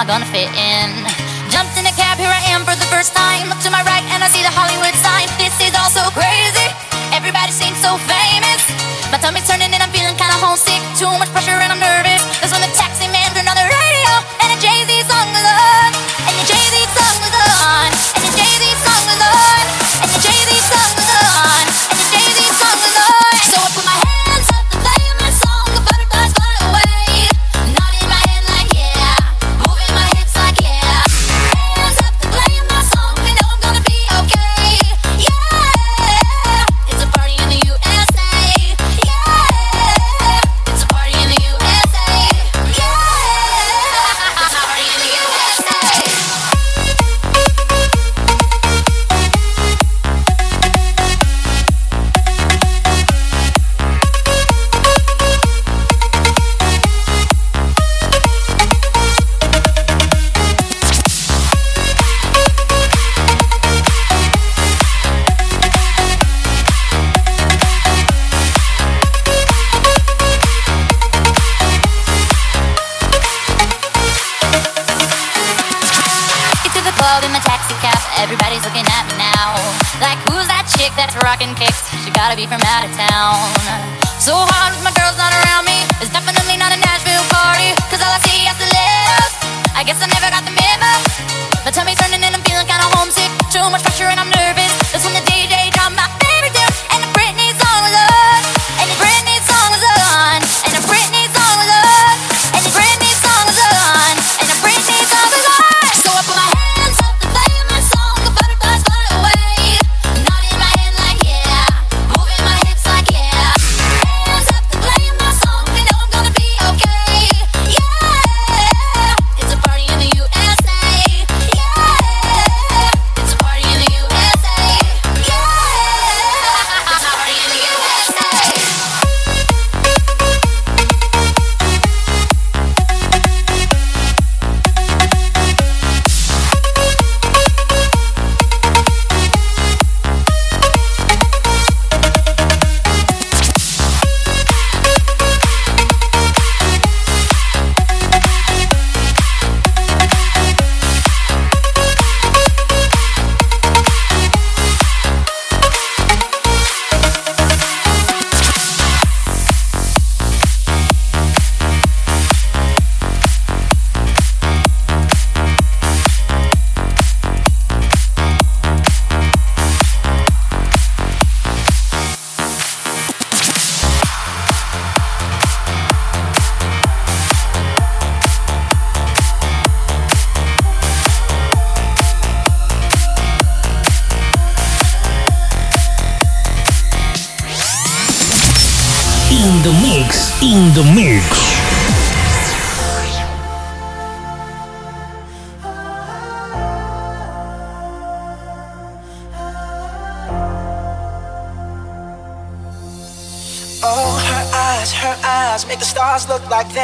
I gonna fit in? Jumped in a cab, here I am for the first time. Look to my right and I see the Hollywood sign. This is all so crazy. Everybody seems so famous. My tummy's turning and I'm feeling kinda homesick. Too much pressure.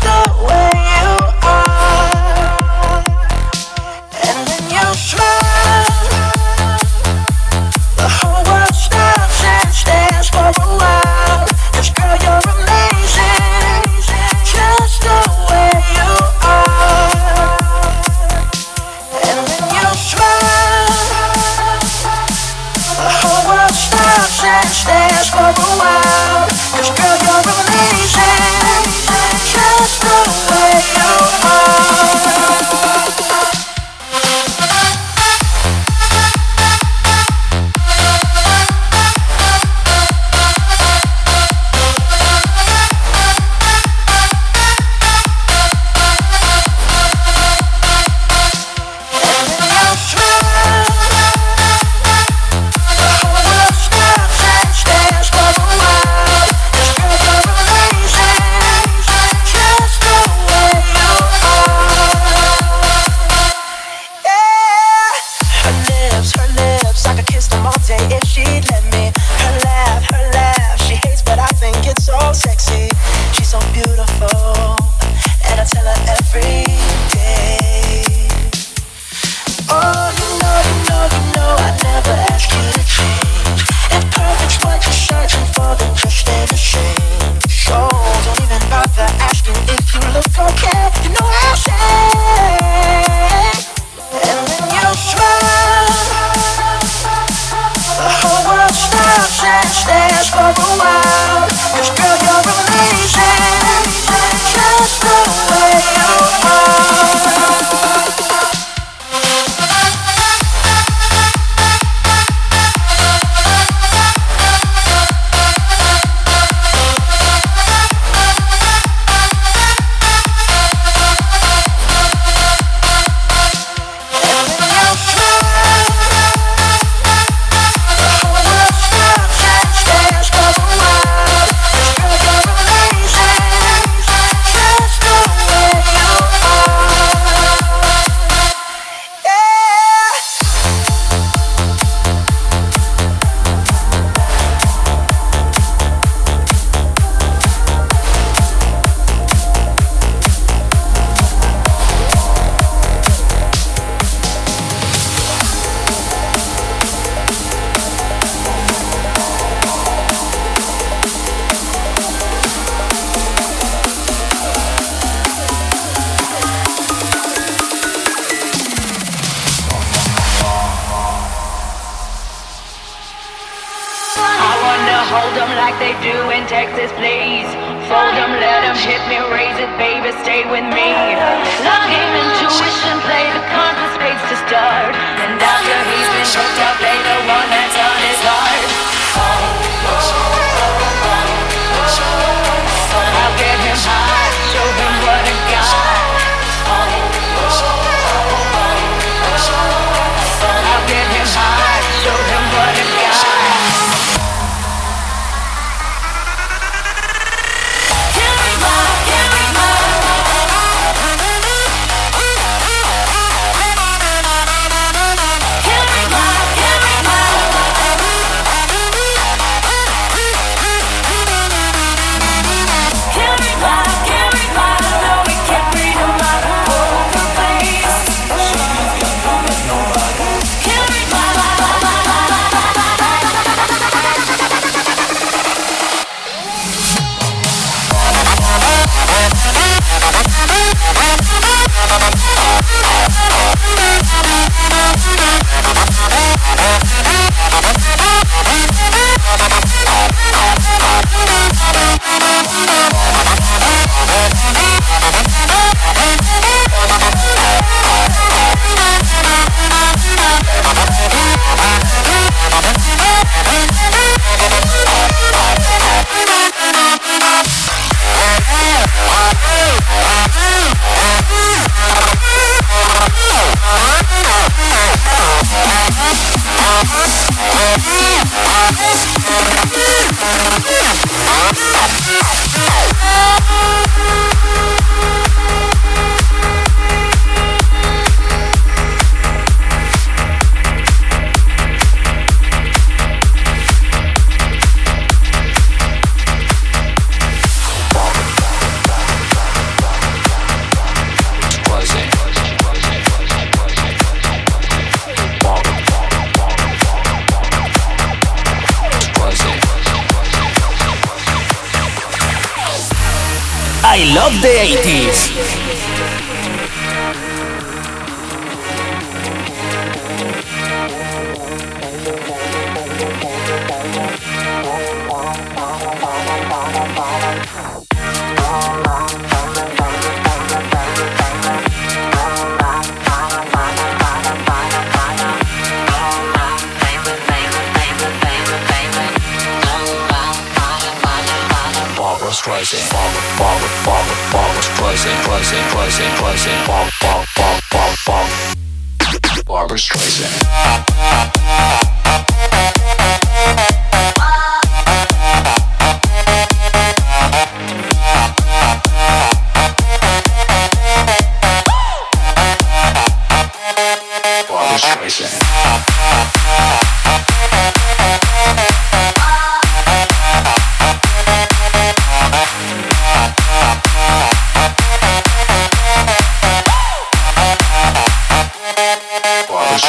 the way you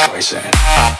Barbara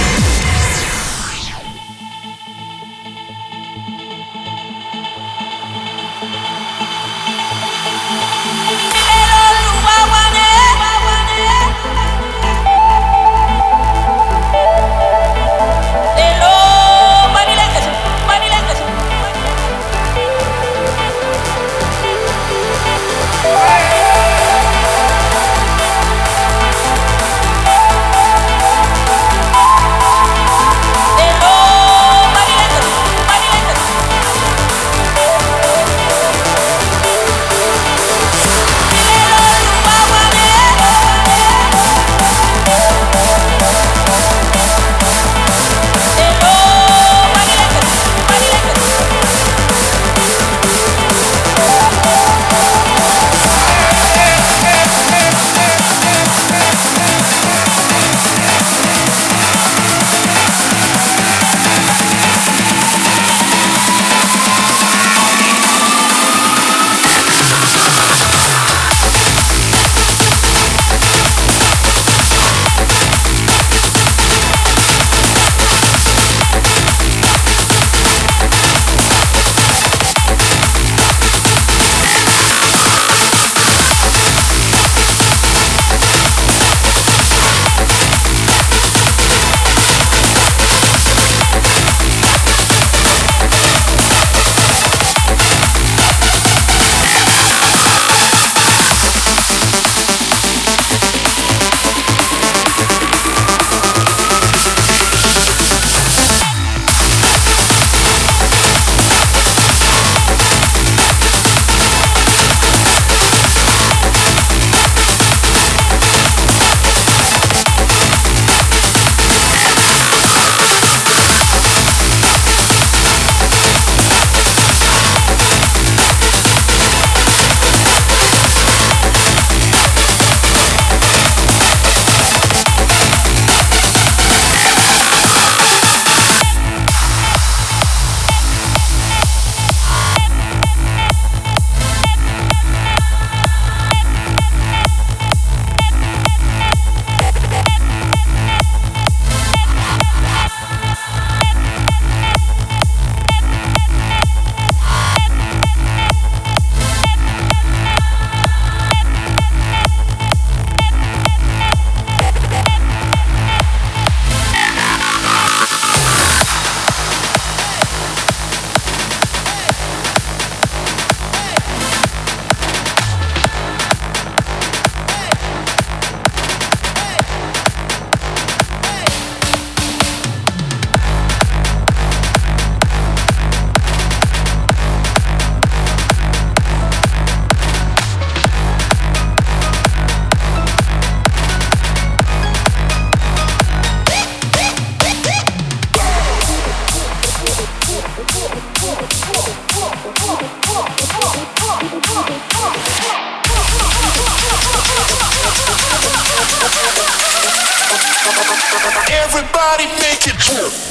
Everybody make it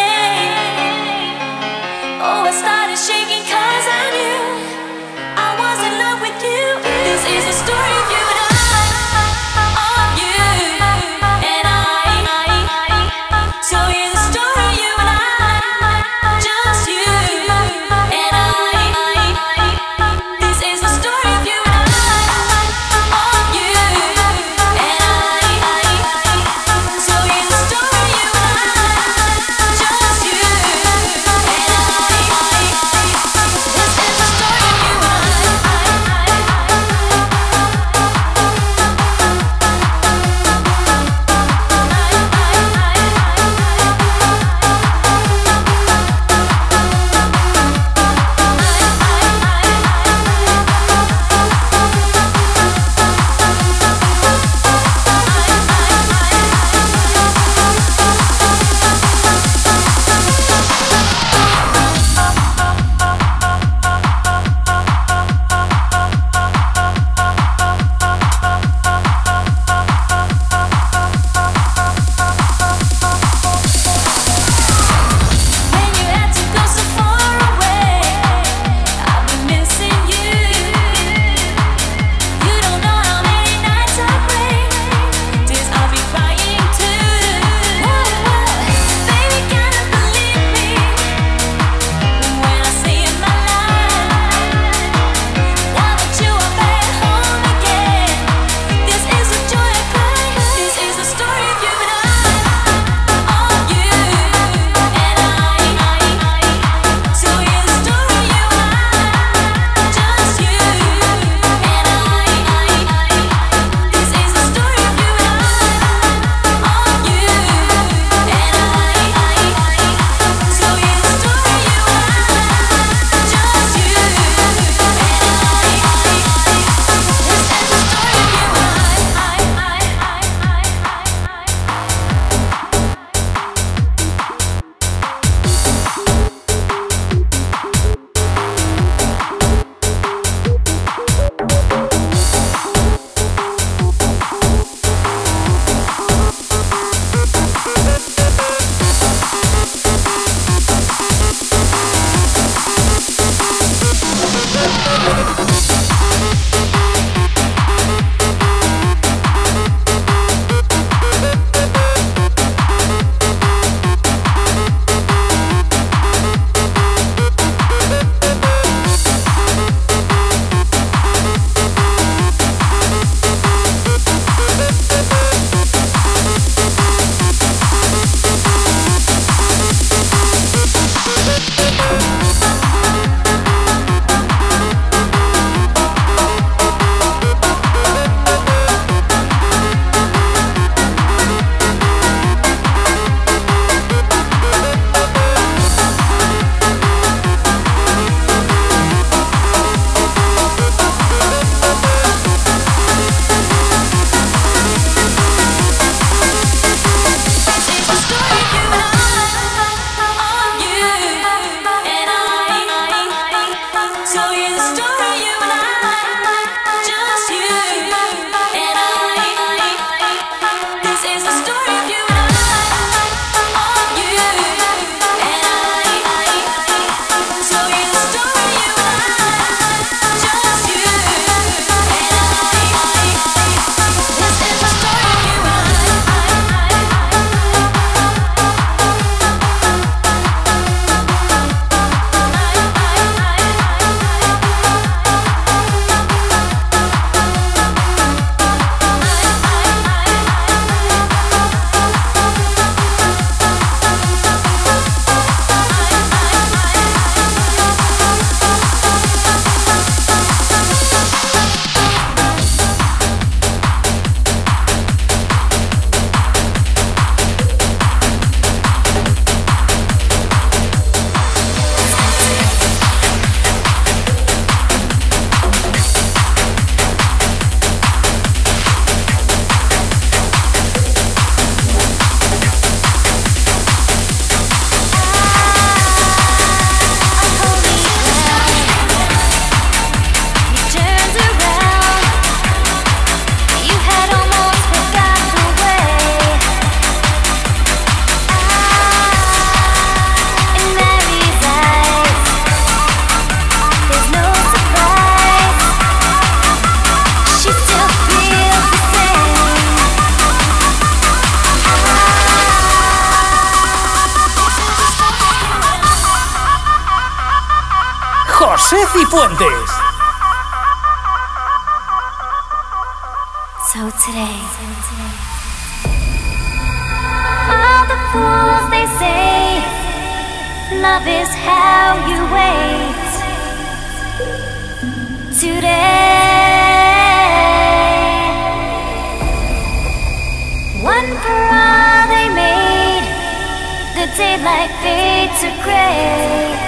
to gray.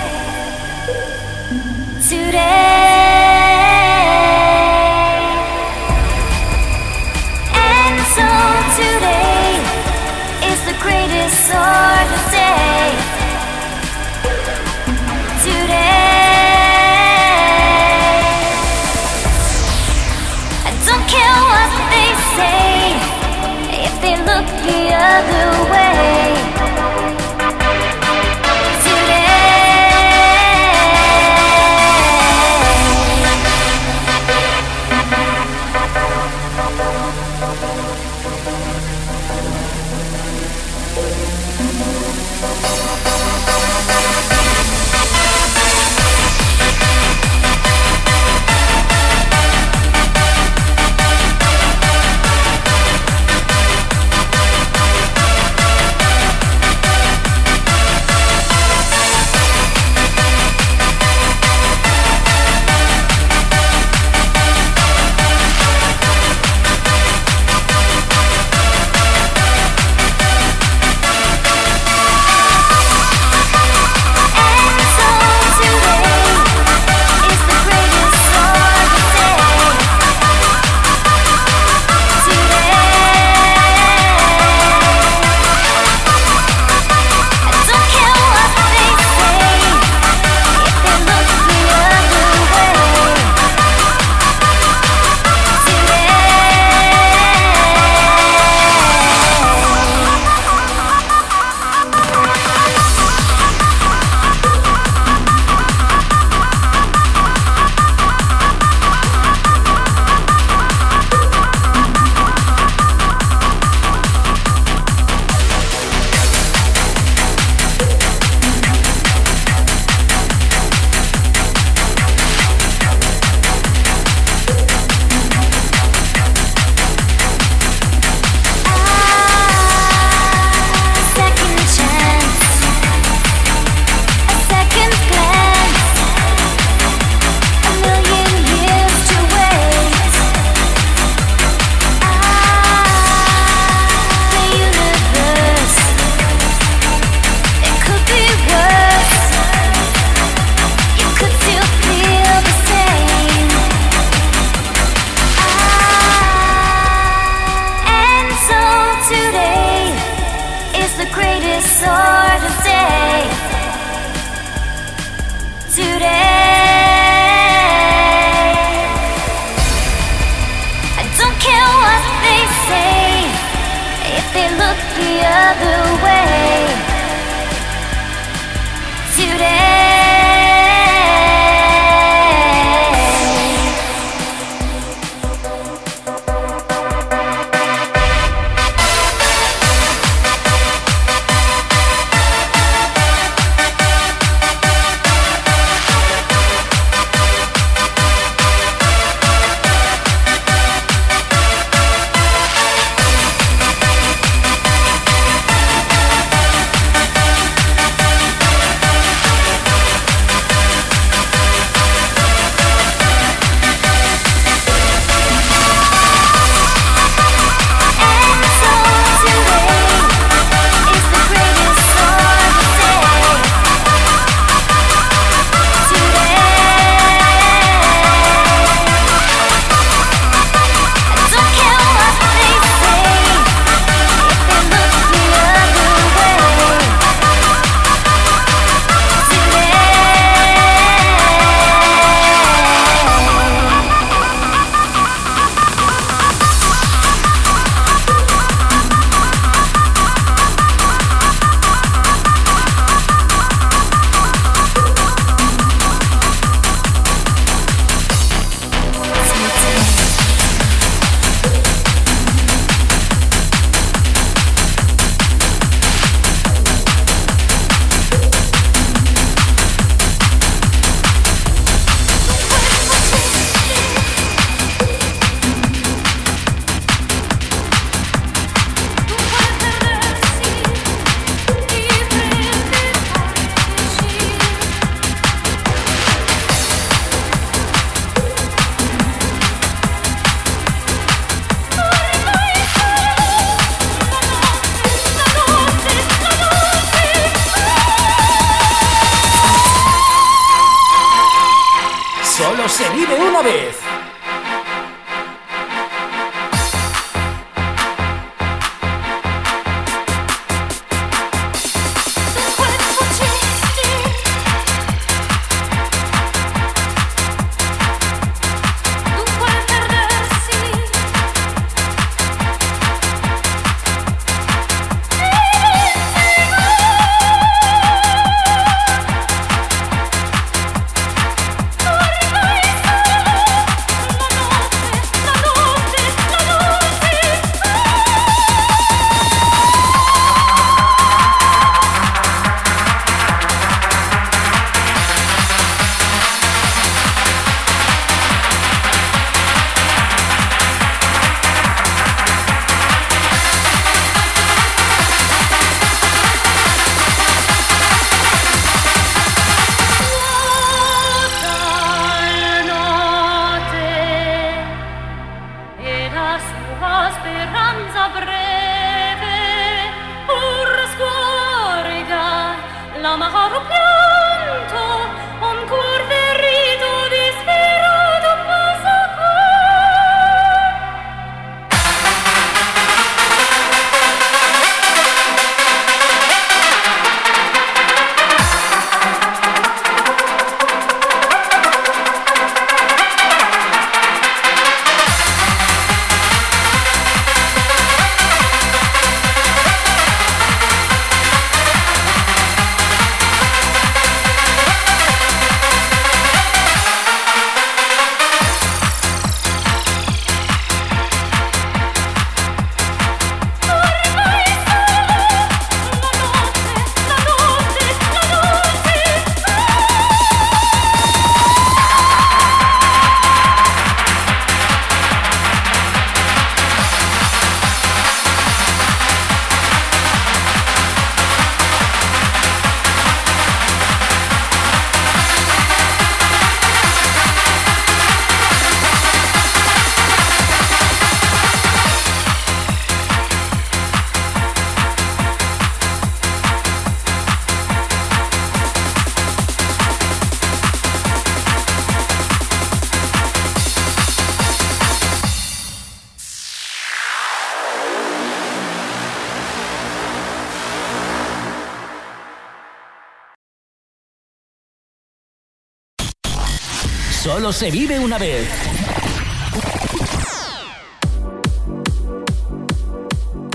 Solo se vive una vez.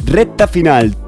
Recta final.